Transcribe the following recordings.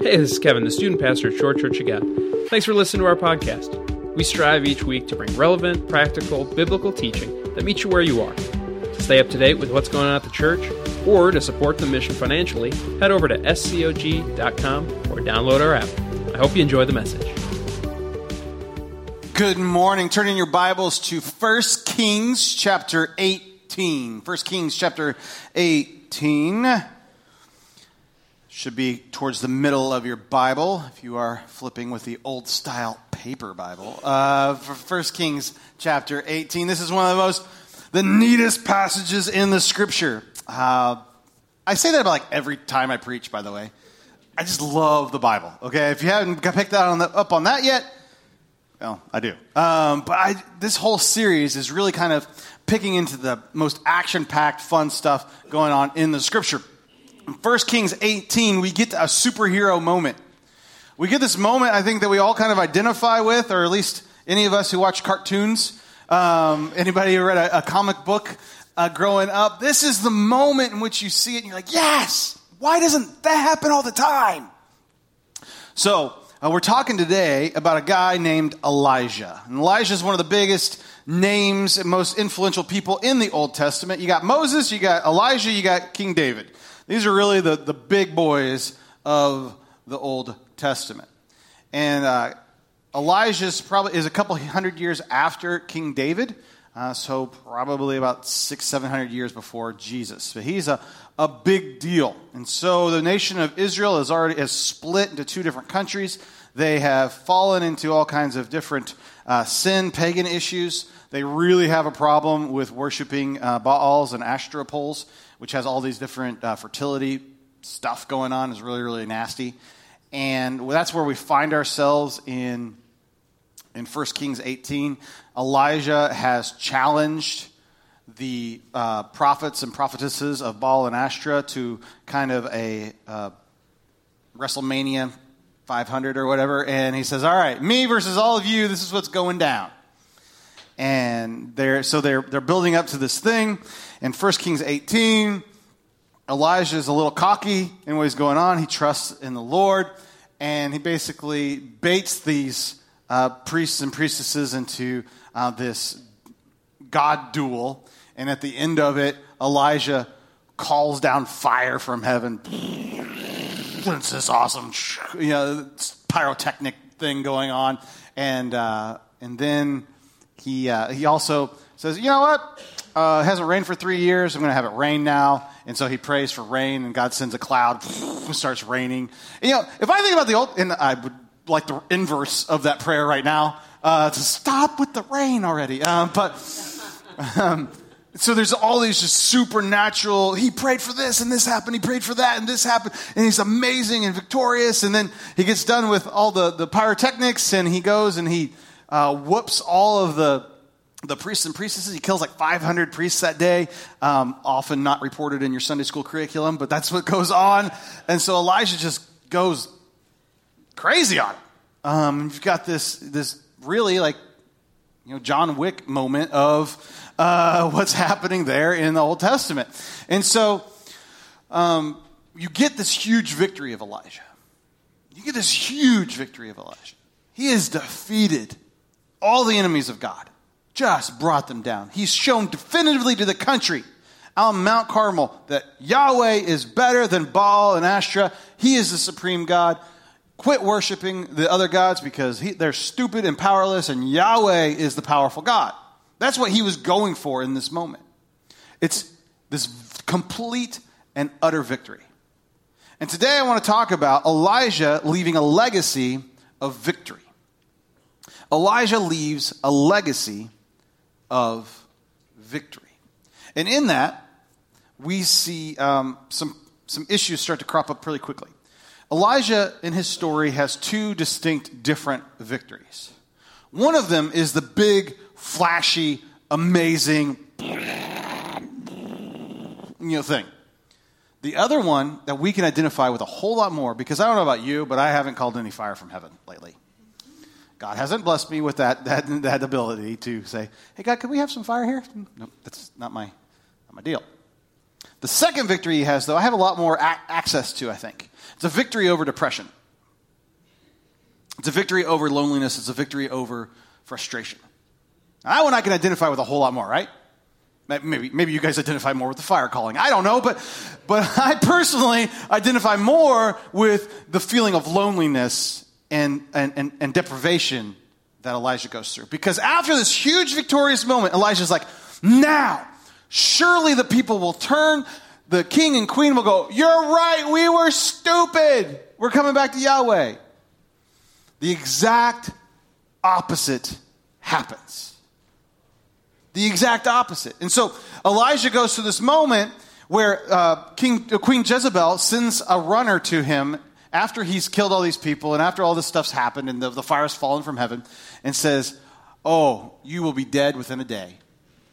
Hey, this is Kevin, the student pastor at Shorewood Church of God. Thanks for listening to our podcast. We strive each week to bring relevant, practical, biblical teaching that meets you where you are. To stay up to date with what's going on at the church, or to support the mission financially, head over to scog.com or download our app. I hope you enjoy the message. Good morning. Turn in your Bibles to 1 Kings chapter 18. 1 Kings chapter 18 should be towards the middle of your Bible if you are flipping with the old style paper Bible. Uh, for 1 Kings chapter 18, this is one of the most, the neatest passages in the scripture. Uh, I say that about like every time I preach, by the way. I just love the Bible. Okay, if you haven't picked that on the, up on that yet, well, I do. Um, but I, this whole series is really kind of picking into the most action packed, fun stuff going on in the scripture. In 1 Kings 18, we get a superhero moment. We get this moment, I think, that we all kind of identify with, or at least any of us who watch cartoons. Um, anybody who read a, a comic book uh, growing up? This is the moment in which you see it and you're like, yes! Why doesn't that happen all the time? So, uh, we're talking today about a guy named Elijah. And Elijah is one of the biggest names and most influential people in the Old Testament. You got Moses, you got Elijah, you got King David. These are really the, the big boys of the Old Testament. And uh, Elijah's probably is a couple hundred years after King David, uh, so probably about six, seven hundred years before Jesus. But he's a, a big deal. And so the nation of Israel is already has split into two different countries. They have fallen into all kinds of different uh, sin, pagan issues. They really have a problem with worshiping uh, Baals and Ashtoreth poles which has all these different uh, fertility stuff going on, is really, really nasty. And that's where we find ourselves in, in 1 Kings 18. Elijah has challenged the uh, prophets and prophetesses of Baal and Ashtoreth to kind of a uh, WrestleMania 500 or whatever. And he says, All right, me versus all of you, this is what's going down. And they're, so they're, they're building up to this thing. In 1 Kings 18, Elijah is a little cocky in what he's going on. He trusts in the Lord, and he basically baits these uh, priests and priestesses into uh, this God duel. And at the end of it, Elijah calls down fire from heaven. It's this awesome, you know, pyrotechnic thing going on, and uh, and then he uh, he also says, you know what? Uh, it hasn't rained for three years. I'm going to have it rain now. And so he prays for rain, and God sends a cloud, starts raining. And, you know, if I think about the old, and I would like the inverse of that prayer right now, uh, to stop with the rain already. Um, but um, so there's all these just supernatural. He prayed for this, and this happened. He prayed for that, and this happened. And he's amazing and victorious. And then he gets done with all the, the pyrotechnics, and he goes and he uh, whoops all of the the priests and priestesses. He kills like 500 priests that day, um, often not reported in your Sunday school curriculum, but that's what goes on. And so Elijah just goes crazy on it. Um, you've got this, this really like, you know, John Wick moment of uh, what's happening there in the Old Testament. And so um, you get this huge victory of Elijah. You get this huge victory of Elijah. He is defeated all the enemies of God just brought them down. He's shown definitively to the country on Mount Carmel that Yahweh is better than Baal and Ashtoreth. He is the supreme God. Quit worshiping the other gods because he, they're stupid and powerless, and Yahweh is the powerful God. That's what he was going for in this moment. It's this complete and utter victory. And today I want to talk about Elijah leaving a legacy of victory. Elijah leaves a legacy of victory. And in that, we see um, some, some issues start to crop up pretty quickly. Elijah, in his story, has two distinct different victories. One of them is the big, flashy, amazing, you know, thing. The other one that we can identify with a whole lot more, because I don't know about you, but I haven't called any fire from heaven lately. God hasn't blessed me with that, that, that ability to say, hey, God, can we have some fire here? No, that's not my, not my deal. The second victory he has, though, I have a lot more a- access to, I think. It's a victory over depression. It's a victory over loneliness, it's a victory over frustration. Now, that one I can identify with a whole lot more, right? Maybe, maybe you guys identify more with the fire calling. I don't know, but, but I personally identify more with the feeling of loneliness and, and, and, and deprivation that Elijah goes through. Because after this huge victorious moment, Elijah's like, now, surely the people will turn. The king and queen will go, You're right, we were stupid. We're coming back to Yahweh. The exact opposite happens. The exact opposite. And so Elijah goes through this moment where uh, King, uh, Queen Jezebel sends a runner to him after he's killed all these people and after all this stuff's happened and the, the fire's fallen from heaven and says, Oh, you will be dead within a day.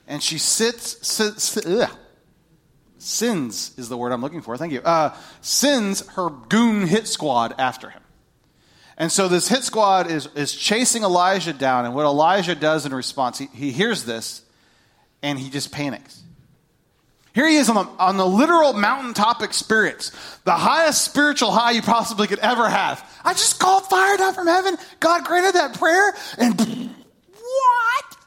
And she sits, sits ugh, sins is the word I'm looking for. Thank you. Uh, sends her goon hit squad after him. And so this hit squad is, is chasing Elijah down. And what Elijah does in response, he, he hears this and he just panics. Here he is on the, on the literal mountaintop experience, the highest spiritual high you possibly could ever have. I just called fire down from heaven. God granted that prayer, and what?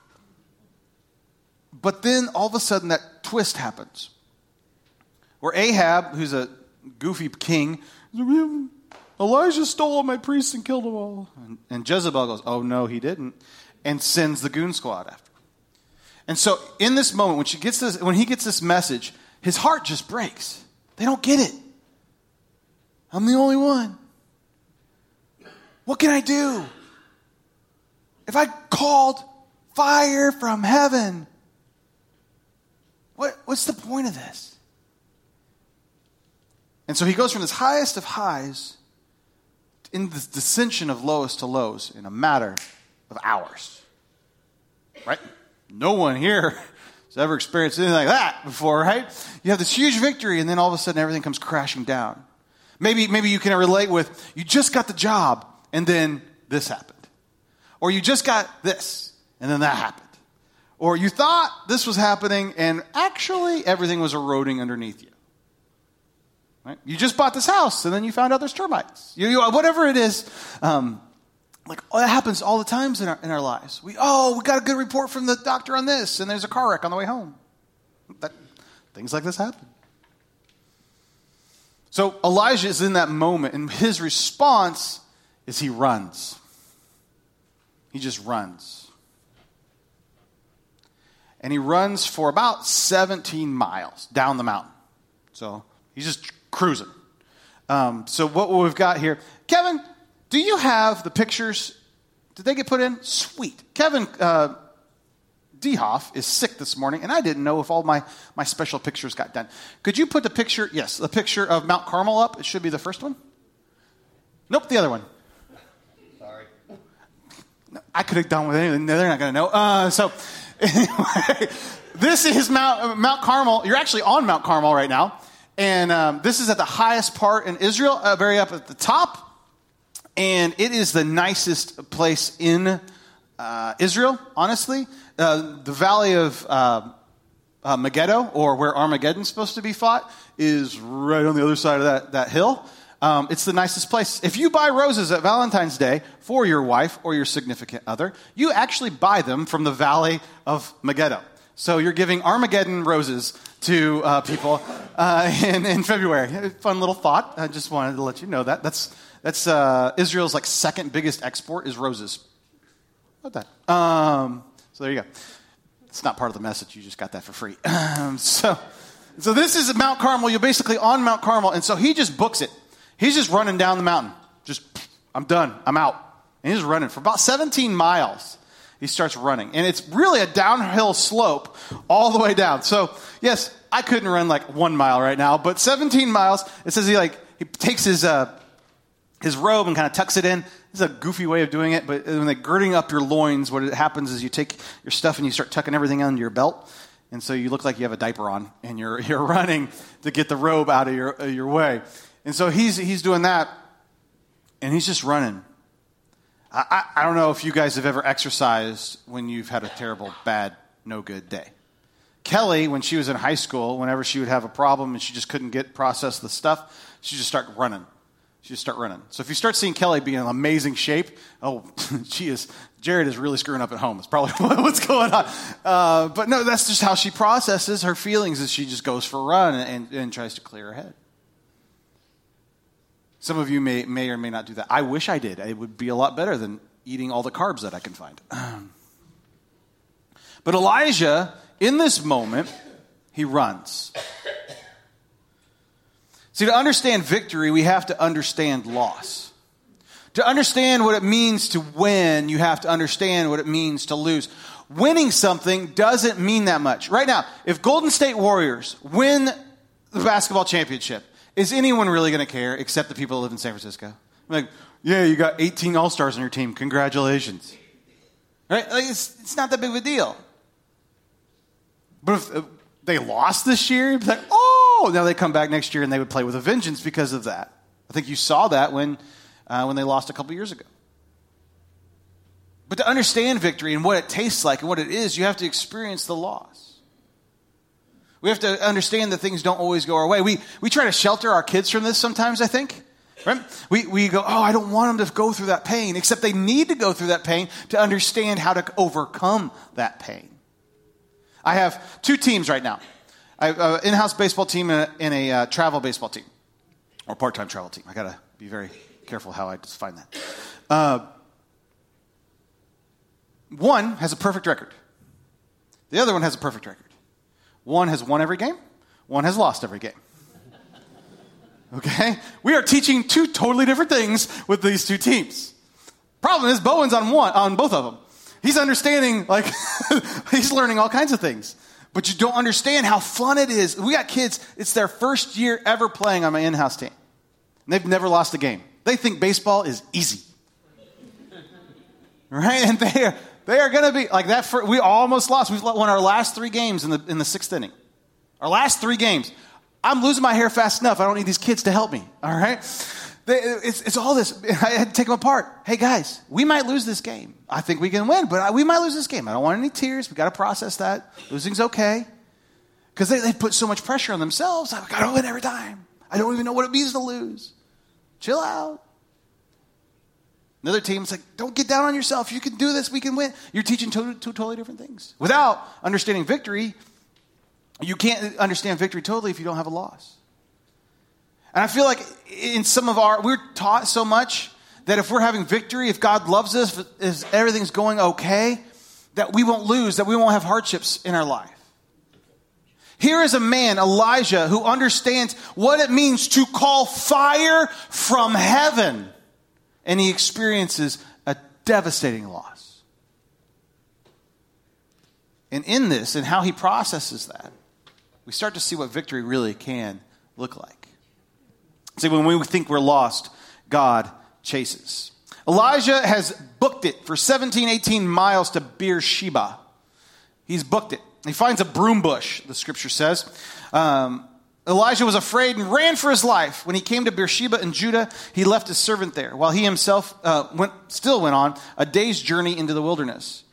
But then all of a sudden, that twist happens where Ahab, who's a goofy king, Elijah stole all my priests and killed them all. And, and Jezebel goes, Oh, no, he didn't, and sends the goon squad after. And so in this moment, when she gets this, when he gets this message, his heart just breaks. They don't get it. I'm the only one. What can I do? If I called fire from heaven, what, what's the point of this? And so he goes from this highest of highs in this dissension of lowest to lows in a matter of hours. Right? No one here has ever experienced anything like that before, right? You have this huge victory, and then all of a sudden everything comes crashing down. Maybe, maybe you can relate with you just got the job, and then this happened. Or you just got this, and then that happened. Or you thought this was happening, and actually everything was eroding underneath you. Right? You just bought this house, and then you found out there's termites. You, you, whatever it is, um, like oh, that happens all the times in our, in our lives. We oh we got a good report from the doctor on this, and there's a car wreck on the way home. That, things like this happen. So Elijah is in that moment, and his response is he runs. He just runs. And he runs for about 17 miles down the mountain. So he's just cruising. Um, so what we've got here, Kevin, do you have the pictures? Did they get put in? Sweet. Kevin uh, Dehoff is sick this morning, and I didn't know if all my, my special pictures got done. Could you put the picture, yes, the picture of Mount Carmel up? It should be the first one. Nope, the other one. Sorry. I could have done with anything. They're not going to know. Uh, so, anyway, this is Mount, uh, Mount Carmel. You're actually on Mount Carmel right now. And um, this is at the highest part in Israel, uh, very up at the top and it is the nicest place in uh, Israel, honestly. Uh, the valley of uh, uh, Megiddo, or where Armageddon's supposed to be fought, is right on the other side of that, that hill. Um, it's the nicest place. If you buy roses at Valentine's Day for your wife or your significant other, you actually buy them from the valley of Megiddo. So you're giving Armageddon roses to uh, people uh, in, in February. Fun little thought. I just wanted to let you know that. That's that's uh, Israel's like second biggest export is roses. What that? Um, so there you go. It's not part of the message. You just got that for free. Um, so, so this is Mount Carmel. You're basically on Mount Carmel, and so he just books it. He's just running down the mountain. Just, I'm done. I'm out. And he's running for about 17 miles. He starts running, and it's really a downhill slope all the way down. So, yes, I couldn't run like one mile right now, but 17 miles. It says he like he takes his uh, his robe and kind of tucks it in. This is a goofy way of doing it, but when they're girding up your loins, what happens is you take your stuff and you start tucking everything under your belt. And so you look like you have a diaper on and you're, you're running to get the robe out of your, uh, your way. And so he's, he's doing that and he's just running. I, I, don't know if you guys have ever exercised when you've had a terrible, bad, no good day. Kelly, when she was in high school, whenever she would have a problem and she just couldn't get process the stuff, she just start running she just start running. So if you start seeing Kelly being in amazing shape, oh, she is. Jared is really screwing up at home. It's probably what's going on. Uh, but no, that's just how she processes her feelings. Is she just goes for a run and, and, and tries to clear her head. Some of you may, may or may not do that. I wish I did. It would be a lot better than eating all the carbs that I can find. But Elijah, in this moment, he runs. See, to understand victory, we have to understand loss. To understand what it means to win, you have to understand what it means to lose. Winning something doesn't mean that much. Right now, if Golden State Warriors win the basketball championship, is anyone really going to care except the people that live in San Francisco? I'm like, yeah, you got 18 All Stars on your team. Congratulations. Right? Like it's, it's not that big of a deal. But if they lost this year, it's like, oh, now they come back next year and they would play with a vengeance because of that. I think you saw that when, uh, when they lost a couple years ago. But to understand victory and what it tastes like and what it is, you have to experience the loss. We have to understand that things don't always go our way. We, we try to shelter our kids from this sometimes, I think. Right? We, we go, oh, I don't want them to go through that pain, except they need to go through that pain to understand how to overcome that pain. I have two teams right now. I have an in-house baseball team and a, and a uh, travel baseball team, or part-time travel team. I got to be very careful how I define that. Uh, one has a perfect record. The other one has a perfect record. One has won every game. One has lost every game. Okay? We are teaching two totally different things with these two teams. Problem is, Bowen's on one, on both of them. He's understanding, like, he's learning all kinds of things. But you don't understand how fun it is. We got kids, it's their first year ever playing on my in house team. And they've never lost a game. They think baseball is easy. Right? And they are, they are going to be like that. For, we almost lost. We've won our last three games in the, in the sixth inning. Our last three games. I'm losing my hair fast enough. I don't need these kids to help me. All right? It's, it's all this. I had to take them apart. Hey, guys, we might lose this game. I think we can win, but we might lose this game. I don't want any tears. we got to process that. Losing's okay. Because they, they put so much pressure on themselves. I've got to win every time. I don't even know what it means to lose. Chill out. Another team's like, don't get down on yourself. You can do this. We can win. You're teaching two, two totally different things. Without understanding victory, you can't understand victory totally if you don't have a loss. And I feel like in some of our, we're taught so much that if we're having victory, if God loves us, if everything's going okay, that we won't lose, that we won't have hardships in our life. Here is a man, Elijah, who understands what it means to call fire from heaven. And he experiences a devastating loss. And in this, and how he processes that, we start to see what victory really can look like. See, when we think we're lost, God chases. Elijah has booked it for 17, 18 miles to Beersheba. He's booked it. He finds a broom bush, the scripture says. Um, Elijah was afraid and ran for his life. When he came to Beersheba in Judah, he left his servant there, while he himself uh, went, still went on a day's journey into the wilderness.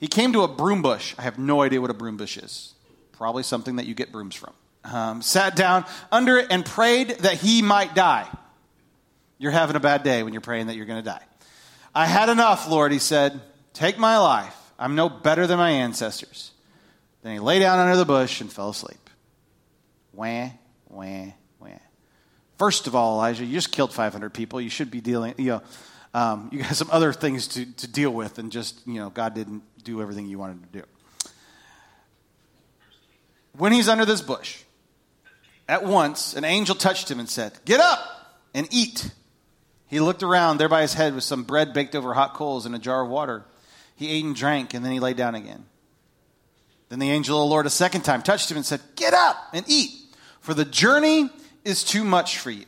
He came to a broom bush. I have no idea what a broom bush is. Probably something that you get brooms from. Um, sat down under it and prayed that he might die. You're having a bad day when you're praying that you're going to die. I had enough, Lord, he said. Take my life. I'm no better than my ancestors. Then he lay down under the bush and fell asleep. Wah, wah, wah. First of all, Elijah, you just killed 500 people. You should be dealing, you know, um, you got some other things to, to deal with, and just, you know, God didn't do everything you wanted to do when he's under this bush, at once an angel touched him and said, Get up and eat. He looked around. There by his head was some bread baked over hot coals and a jar of water. He ate and drank, and then he lay down again. Then the angel of the Lord a second time touched him and said, Get up and eat, for the journey is too much for you.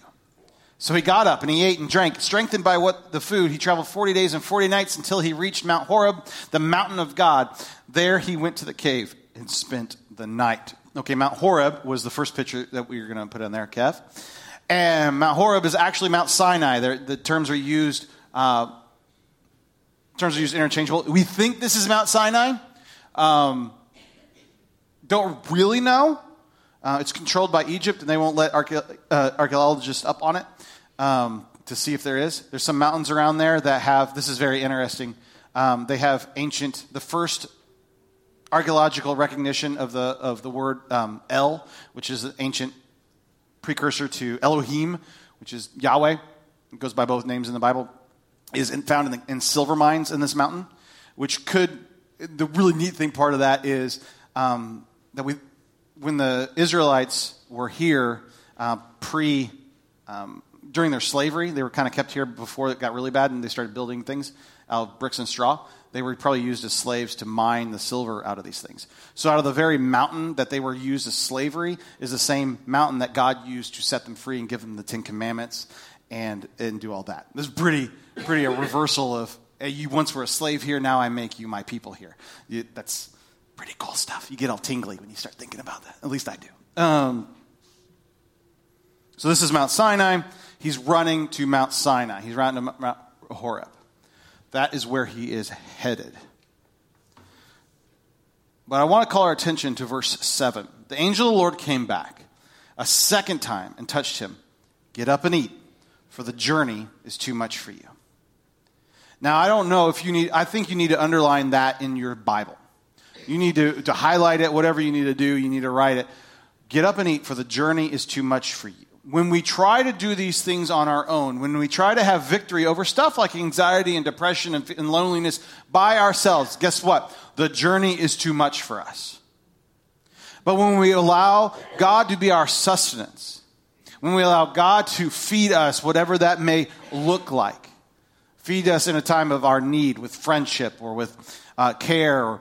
So he got up and he ate and drank. Strengthened by what the food, he traveled 40 days and 40 nights until he reached Mount Horeb, the mountain of God. There he went to the cave and spent the night. Okay, Mount Horeb was the first picture that we were going to put on there, Kev. And Mount Horeb is actually Mount Sinai. They're, the terms are used. Uh, terms are used interchangeable. We think this is Mount Sinai. Um, don't really know. Uh, it's controlled by Egypt, and they won't let uh, archaeologists up on it. Um, to see if there is. There's some mountains around there that have, this is very interesting, um, they have ancient, the first archaeological recognition of the, of the word um, El, which is an ancient precursor to Elohim, which is Yahweh. It goes by both names in the Bible, is in, found in, the, in silver mines in this mountain, which could, the really neat thing part of that is um, that we, when the Israelites were here uh, pre, um, during their slavery, they were kind of kept here before it got really bad and they started building things out of bricks and straw. They were probably used as slaves to mine the silver out of these things. So, out of the very mountain that they were used as slavery is the same mountain that God used to set them free and give them the Ten Commandments and, and do all that. This is pretty, pretty a reversal of you once were a slave here, now I make you my people here. You, that's pretty cool stuff. You get all tingly when you start thinking about that. At least I do. Um, so, this is Mount Sinai. He's running to Mount Sinai, he's running to Mount Horeb. That is where he is headed. But I want to call our attention to verse 7. The angel of the Lord came back a second time and touched him. Get up and eat, for the journey is too much for you. Now, I don't know if you need, I think you need to underline that in your Bible. You need to, to highlight it, whatever you need to do, you need to write it. Get up and eat, for the journey is too much for you when we try to do these things on our own, when we try to have victory over stuff like anxiety and depression and, and, loneliness by ourselves, guess what? The journey is too much for us. But when we allow God to be our sustenance, when we allow God to feed us, whatever that may look like, feed us in a time of our need with friendship or with uh, care, or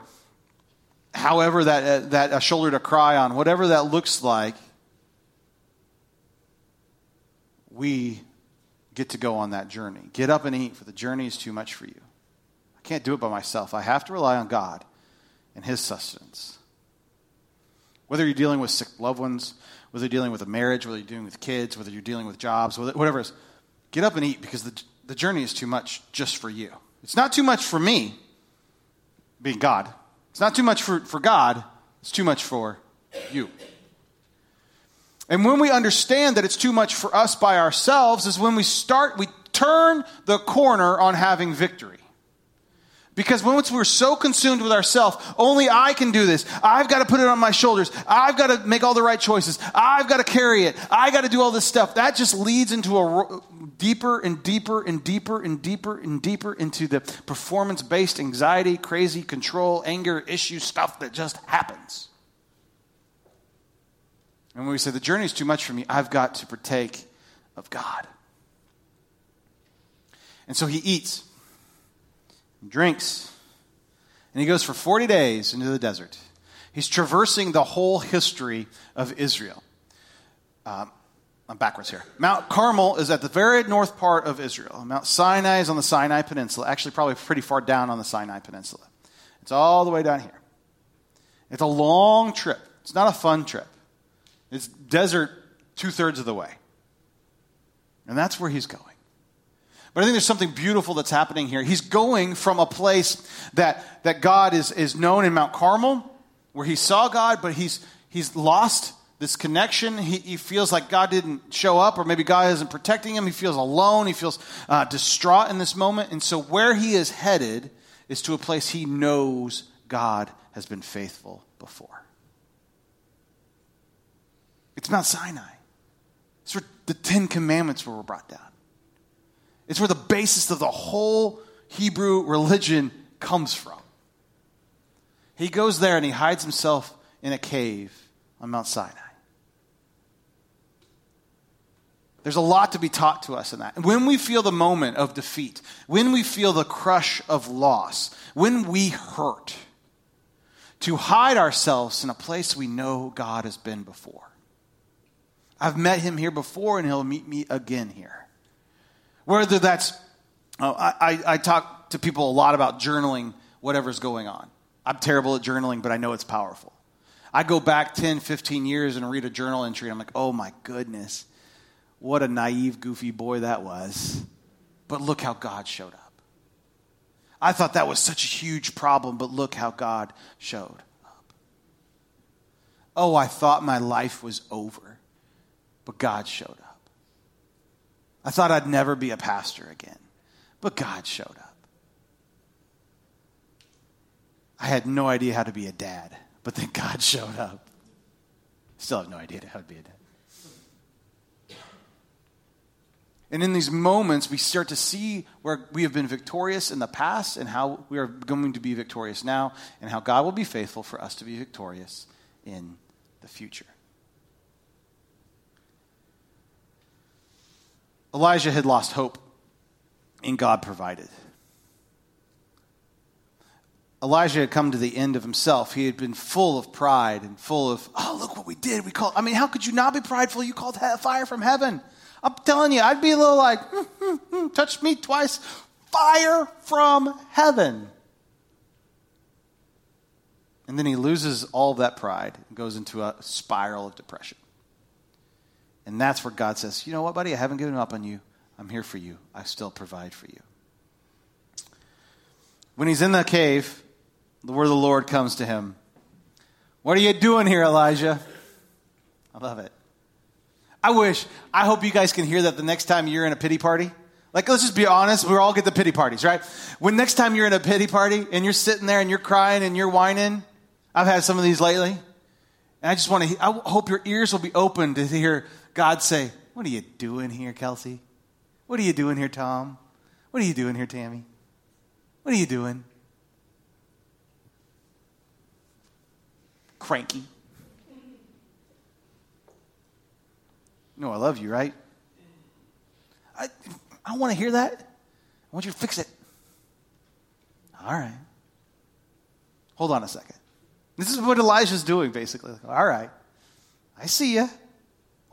however that, uh, that a shoulder to cry on, whatever that looks like, we get to go on that journey. Get up and eat, for the journey is too much for you. I can't do it by myself. I have to rely on God and His sustenance. Whether you're dealing with sick loved ones, whether you're dealing with a marriage, whether you're dealing with kids, whether you're dealing with jobs, whatever it is, get up and eat because the, the journey is too much just for you. It's not too much for me, being God. It's not too much for, for God, it's too much for you. And when we understand that it's too much for us by ourselves, is when we start, we turn the corner on having victory. Because once we're so consumed with ourselves, only I can do this. I've got to put it on my shoulders. I've got to make all the right choices. I've got to carry it. I got to do all this stuff. That just leads into a deeper and deeper and deeper and deeper and deeper into the performance based anxiety, crazy control, anger, issue stuff that just happens. And when we say the journey is too much for me, I've got to partake of God. And so he eats, drinks, and he goes for 40 days into the desert. He's traversing the whole history of Israel. Um, I'm backwards here. Mount Carmel is at the very north part of Israel. Mount Sinai is on the Sinai Peninsula, actually, probably pretty far down on the Sinai Peninsula. It's all the way down here. It's a long trip, it's not a fun trip. It's desert two thirds of the way. And that's where he's going. But I think there's something beautiful that's happening here. He's going from a place that, that God is, is known in Mount Carmel, where he saw God, but he's, he's lost this connection. He, he feels like God didn't show up, or maybe God isn't protecting him. He feels alone. He feels uh, distraught in this moment. And so, where he is headed is to a place he knows God has been faithful before. It's Mount Sinai. It's where the Ten Commandments were brought down. It's where the basis of the whole Hebrew religion comes from. He goes there and he hides himself in a cave on Mount Sinai. There's a lot to be taught to us in that. And when we feel the moment of defeat, when we feel the crush of loss, when we hurt, to hide ourselves in a place we know God has been before. I've met him here before, and he'll meet me again here. Whether that's, oh, I, I, talk to people a lot about journaling whatever's going on. I'm terrible at journaling, but I know it's powerful. I go back 10, 15 years and read a journal entry, and I'm like, oh my goodness, what a naive, goofy boy that was. But look how God showed up. I thought that was such a huge problem, but look how God showed up. Oh, I thought my life was over but God showed up. I thought I'd never be a pastor again. But God showed up. I had no idea how to be a dad, but then God showed up. Still have no idea how to be a dad. And in these moments, we start to see where we have been victorious in the past and how we are going to be victorious now, and how God will be faithful for us to be victorious in the future. Elijah had lost hope, and God provided. Elijah had come to the end of himself. He had been full of pride and full of, oh, look what we did. We called, I mean, how could you not be prideful? You called fire from heaven. I'm telling you, I'd be a little like, mm, mm, mm, touch me twice, fire from heaven. And then he loses all that pride and goes into a spiral of depression. And that's where God says, You know what, buddy? I haven't given up on you. I'm here for you. I still provide for you. When he's in the cave, the word of the Lord comes to him. What are you doing here, Elijah? I love it. I wish, I hope you guys can hear that the next time you're in a pity party. Like, let's just be honest, we all get the pity parties, right? When next time you're in a pity party and you're sitting there and you're crying and you're whining, I've had some of these lately. And I just want to, I hope your ears will be open to hear God say, What are you doing here, Kelsey? What are you doing here, Tom? What are you doing here, Tammy? What are you doing? Cranky. Know I love you, right? I, I want to hear that. I want you to fix it. All right. Hold on a second. This is what Elijah's doing, basically. All right. I see you.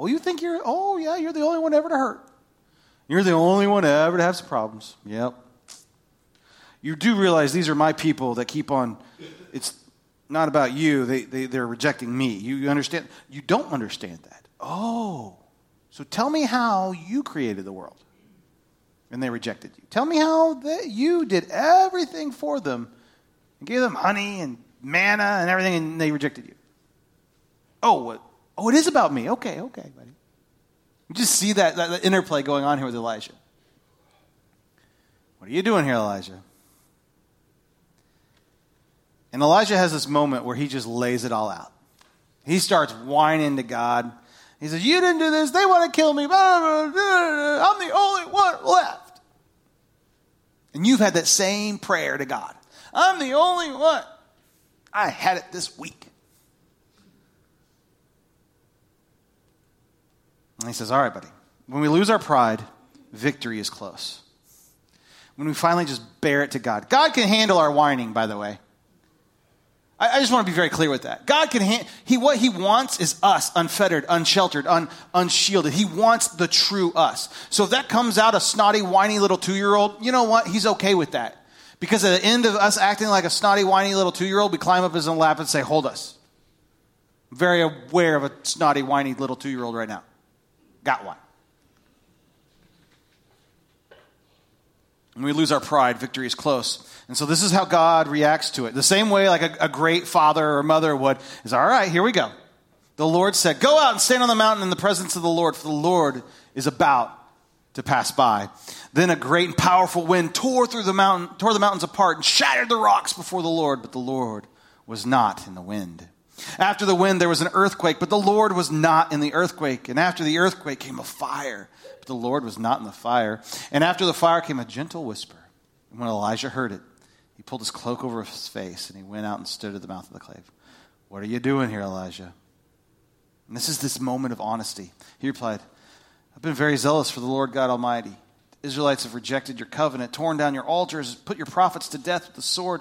Oh, you think you're, oh, yeah, you're the only one ever to hurt. You're the only one ever to have some problems. Yep. You do realize these are my people that keep on, it's not about you. They, they, they're rejecting me. You, you understand? You don't understand that. Oh. So tell me how you created the world and they rejected you. Tell me how that you did everything for them and gave them honey and manna and everything and they rejected you. Oh, what? Oh, it is about me. Okay, okay, buddy. You just see that, that, that interplay going on here with Elijah. What are you doing here, Elijah? And Elijah has this moment where he just lays it all out. He starts whining to God. He says, You didn't do this. They want to kill me. I'm the only one left. And you've had that same prayer to God. I'm the only one. I had it this week. And he says, All right, buddy. When we lose our pride, victory is close. When we finally just bear it to God. God can handle our whining, by the way. I, I just want to be very clear with that. God can, handle, he, what he wants is us, unfettered, unsheltered, un, unshielded. He wants the true us. So if that comes out a snotty, whiny little two year old, you know what? He's okay with that. Because at the end of us acting like a snotty, whiny little two year old, we climb up his lap and say, Hold us. I'm very aware of a snotty, whiny little two year old right now. Got one. When we lose our pride, victory is close. And so this is how God reacts to it. The same way like a, a, great father or mother would is, all right, here we go. The Lord said, go out and stand on the mountain in the presence of the Lord, for the Lord is about to pass by. Then a great and powerful wind tore through the mountain, tore the mountains apart and shattered the rocks before the Lord, but the Lord was not in the wind. After the wind, there was an earthquake, but the Lord was not in the earthquake. And after the earthquake came a fire, but the Lord was not in the fire. And after the fire came a gentle whisper. And when Elijah heard it, he pulled his cloak over his face and he went out and stood at the mouth of the cave. What are you doing here, Elijah? And this is this moment of honesty. He replied, I've been very zealous for the Lord God Almighty. The Israelites have rejected your covenant, torn down your altars, put your prophets to death with the sword,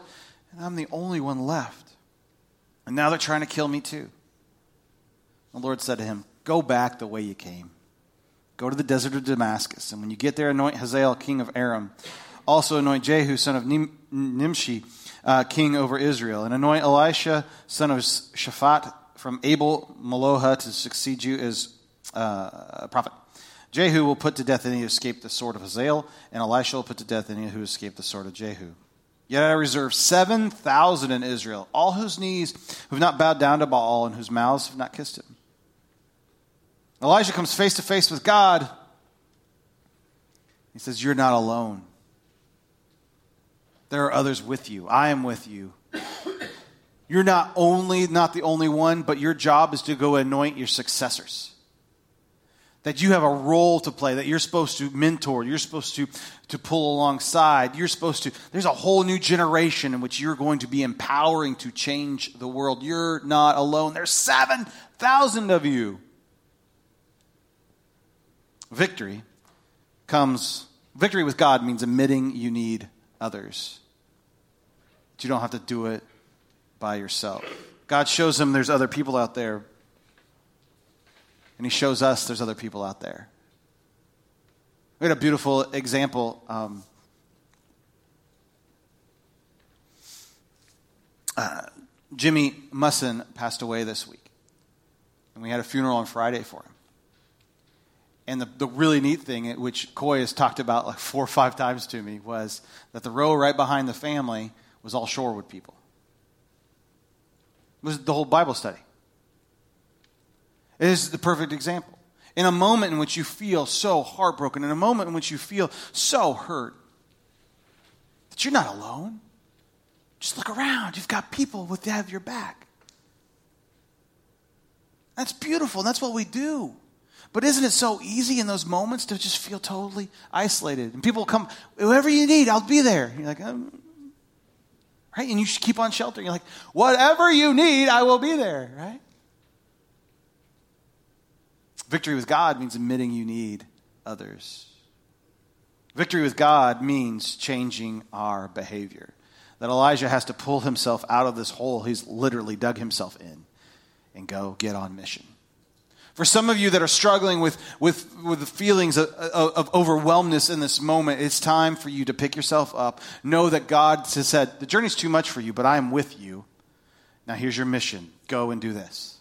and I'm the only one left. And now they're trying to kill me too. The Lord said to him, Go back the way you came. Go to the desert of Damascus, and when you get there, anoint Hazael, king of Aram also anoint Jehu, son of Nim- Nimshi, uh, king over Israel, and anoint Elisha, son of Shaphat, from Abel Meholah to succeed you as uh, a prophet. Jehu will put to death any who escaped the sword of Hazael, and Elisha will put to death any who escaped the sword of Jehu. Yet I reserve 7,000 in Israel, all whose knees have not bowed down to Baal and whose mouths have not kissed him. Elijah comes face to face with God He says, You're not alone. There are others with you. I am with you. You're not only not the only one, but your job is to go anoint your successors. That you have a role to play, that you're supposed to mentor, you're supposed to, to pull alongside, you're supposed to. There's a whole new generation in which you're going to be empowering to change the world. You're not alone. There's 7,000 of you. Victory comes, victory with God means admitting you need others. But you don't have to do it by yourself. God shows them there's other people out there. And He shows us there's other people out there. We had a beautiful example. Um, uh, Jimmy Musson passed away this week. And we had a funeral on Friday for him. And the, the really neat thing, which Coy has talked about like four or five times to me, was that the row right behind the family was all Shorewood people. It was the whole Bible study. It is the perfect example. In a moment in which you feel so heartbroken, in a moment in which you feel so hurt, that you're not alone. Just look around. You've got people with have your back. That's beautiful. That's what we do. But isn't it so easy in those moments to just feel totally isolated? And people come, whoever you need, I'll be there. You're like, um, right? And you keep on sheltering. You're like, whatever you need, I will be there, right? Victory with God means admitting you need others. Victory with God means changing our behavior. That Elijah has to pull himself out of this hole he's literally dug himself in and go get on mission. For some of you that are struggling with, with, with the feelings of, of, of overwhelmness in this moment, it's time for you to pick yourself up. Know that God has said, the journey's too much for you, but I am with you. Now here's your mission go and do this.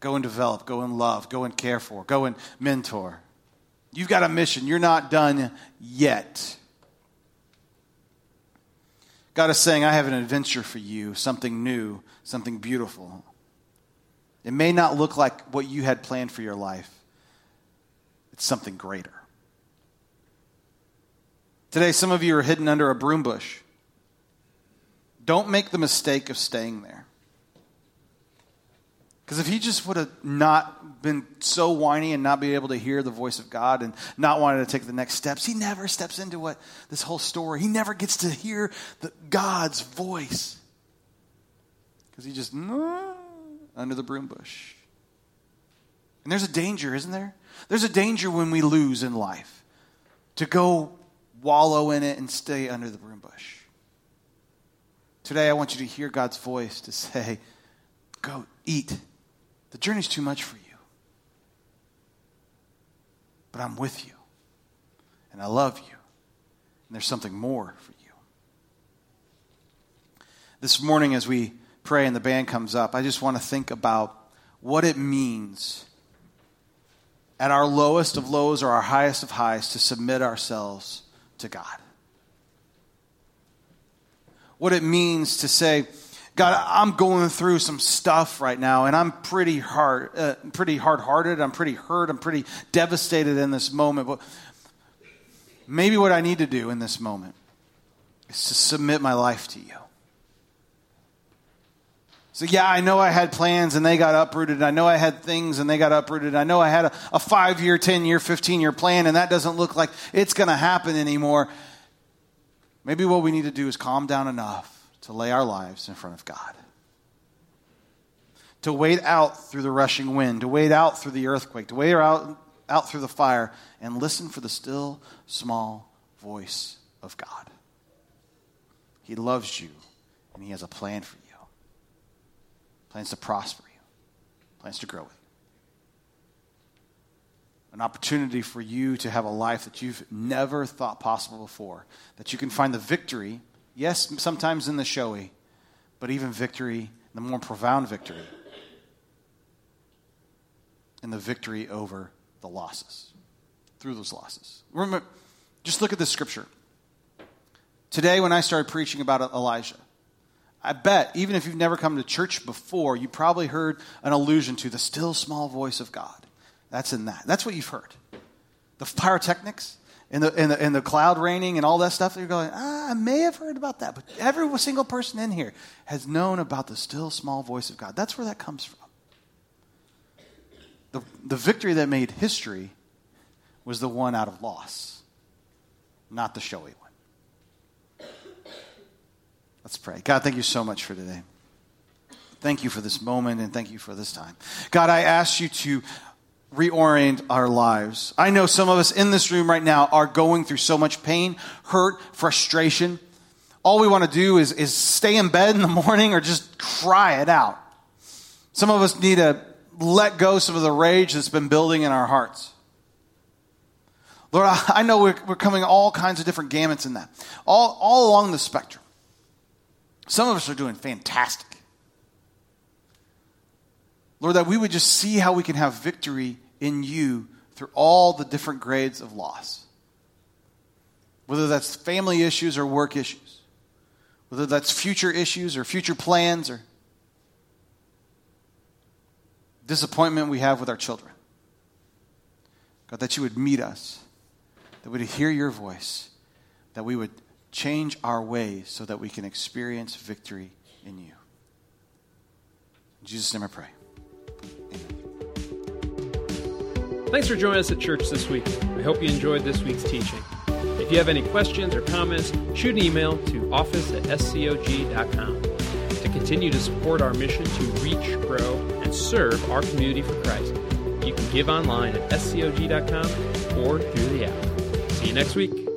Go and develop, go and love, go and care for, go and mentor. You've got a mission. You're not done yet. God is saying, I have an adventure for you, something new, something beautiful. It may not look like what you had planned for your life, it's something greater. Today, some of you are hidden under a broom bush. Don't make the mistake of staying there. Because if he just would have not been so whiny and not be able to hear the voice of God and not wanted to take the next steps, he never steps into what this whole story. He never gets to hear the, God's voice. Because he just, under the broom bush. And there's a danger, isn't there? There's a danger when we lose in life to go wallow in it and stay under the broom bush. Today, I want you to hear God's voice to say, Go eat. The journey's too much for you. But I'm with you. And I love you. And there's something more for you. This morning, as we pray and the band comes up, I just want to think about what it means at our lowest of lows or our highest of highs to submit ourselves to God. What it means to say, God, I'm going through some stuff right now, and I'm pretty hard, uh, pretty hard-hearted. I'm pretty hurt. I'm pretty devastated in this moment. But maybe what I need to do in this moment is to submit my life to you. So, yeah, I know I had plans and they got uprooted. I know I had things and they got uprooted. I know I had a, a five year, 10 year, 15 year plan and that doesn't look like it's going to happen anymore. Maybe what we need to do is calm down enough to lay our lives in front of God. To wait out through the rushing wind, to wait out through the earthquake, to wait out, out through the fire, and listen for the still, small voice of God. He loves you and He has a plan for you plans to prosper you, plans to grow you. An opportunity for you to have a life that you've never thought possible before. That you can find the victory, yes, sometimes in the showy, but even victory, the more profound victory, in the victory over the losses, through those losses. Remember, just look at this scripture. Today, when I started preaching about Elijah, I bet, even if you've never come to church before, you probably heard an allusion to the still small voice of God. That's in that. That's what you've heard. The pyrotechnics, in the, in the, in the cloud raining and all that stuff, you're going, ah, I may have heard about that. But every single person in here has known about the still small voice of God. That's where that comes from. The, the victory that made history was the one out of loss, not the showy one. Let's pray. God, thank you so much for today. Thank you for this moment and thank you for this time. God, I ask you to reorient our lives. I know some of us in this room right now are going through so much pain, hurt, frustration. All we want to do is, is stay in bed in the morning or just cry it out. Some of us need to let go some of the rage that's been building in our hearts. Lord, I know we're, we're coming all kinds of different gamuts in that, all, all along the spectrum. Some of us are doing fantastic. Lord, that we would just see how we can have victory in you through all the different grades of loss. Whether that's family issues or work issues, whether that's future issues or future plans or disappointment we have with our children. God, that you would meet us, that we would hear your voice, that we would change our ways so that we can experience victory in you. In Jesus' name I pray. Thanks for joining us at church this week. We hope you enjoyed this week's teaching. If you have any questions or comments, shoot an email to office at scog.com. To continue to support our mission to reach, grow, and serve our community for Christ, you can give online at scog.com or through the app. See you next week.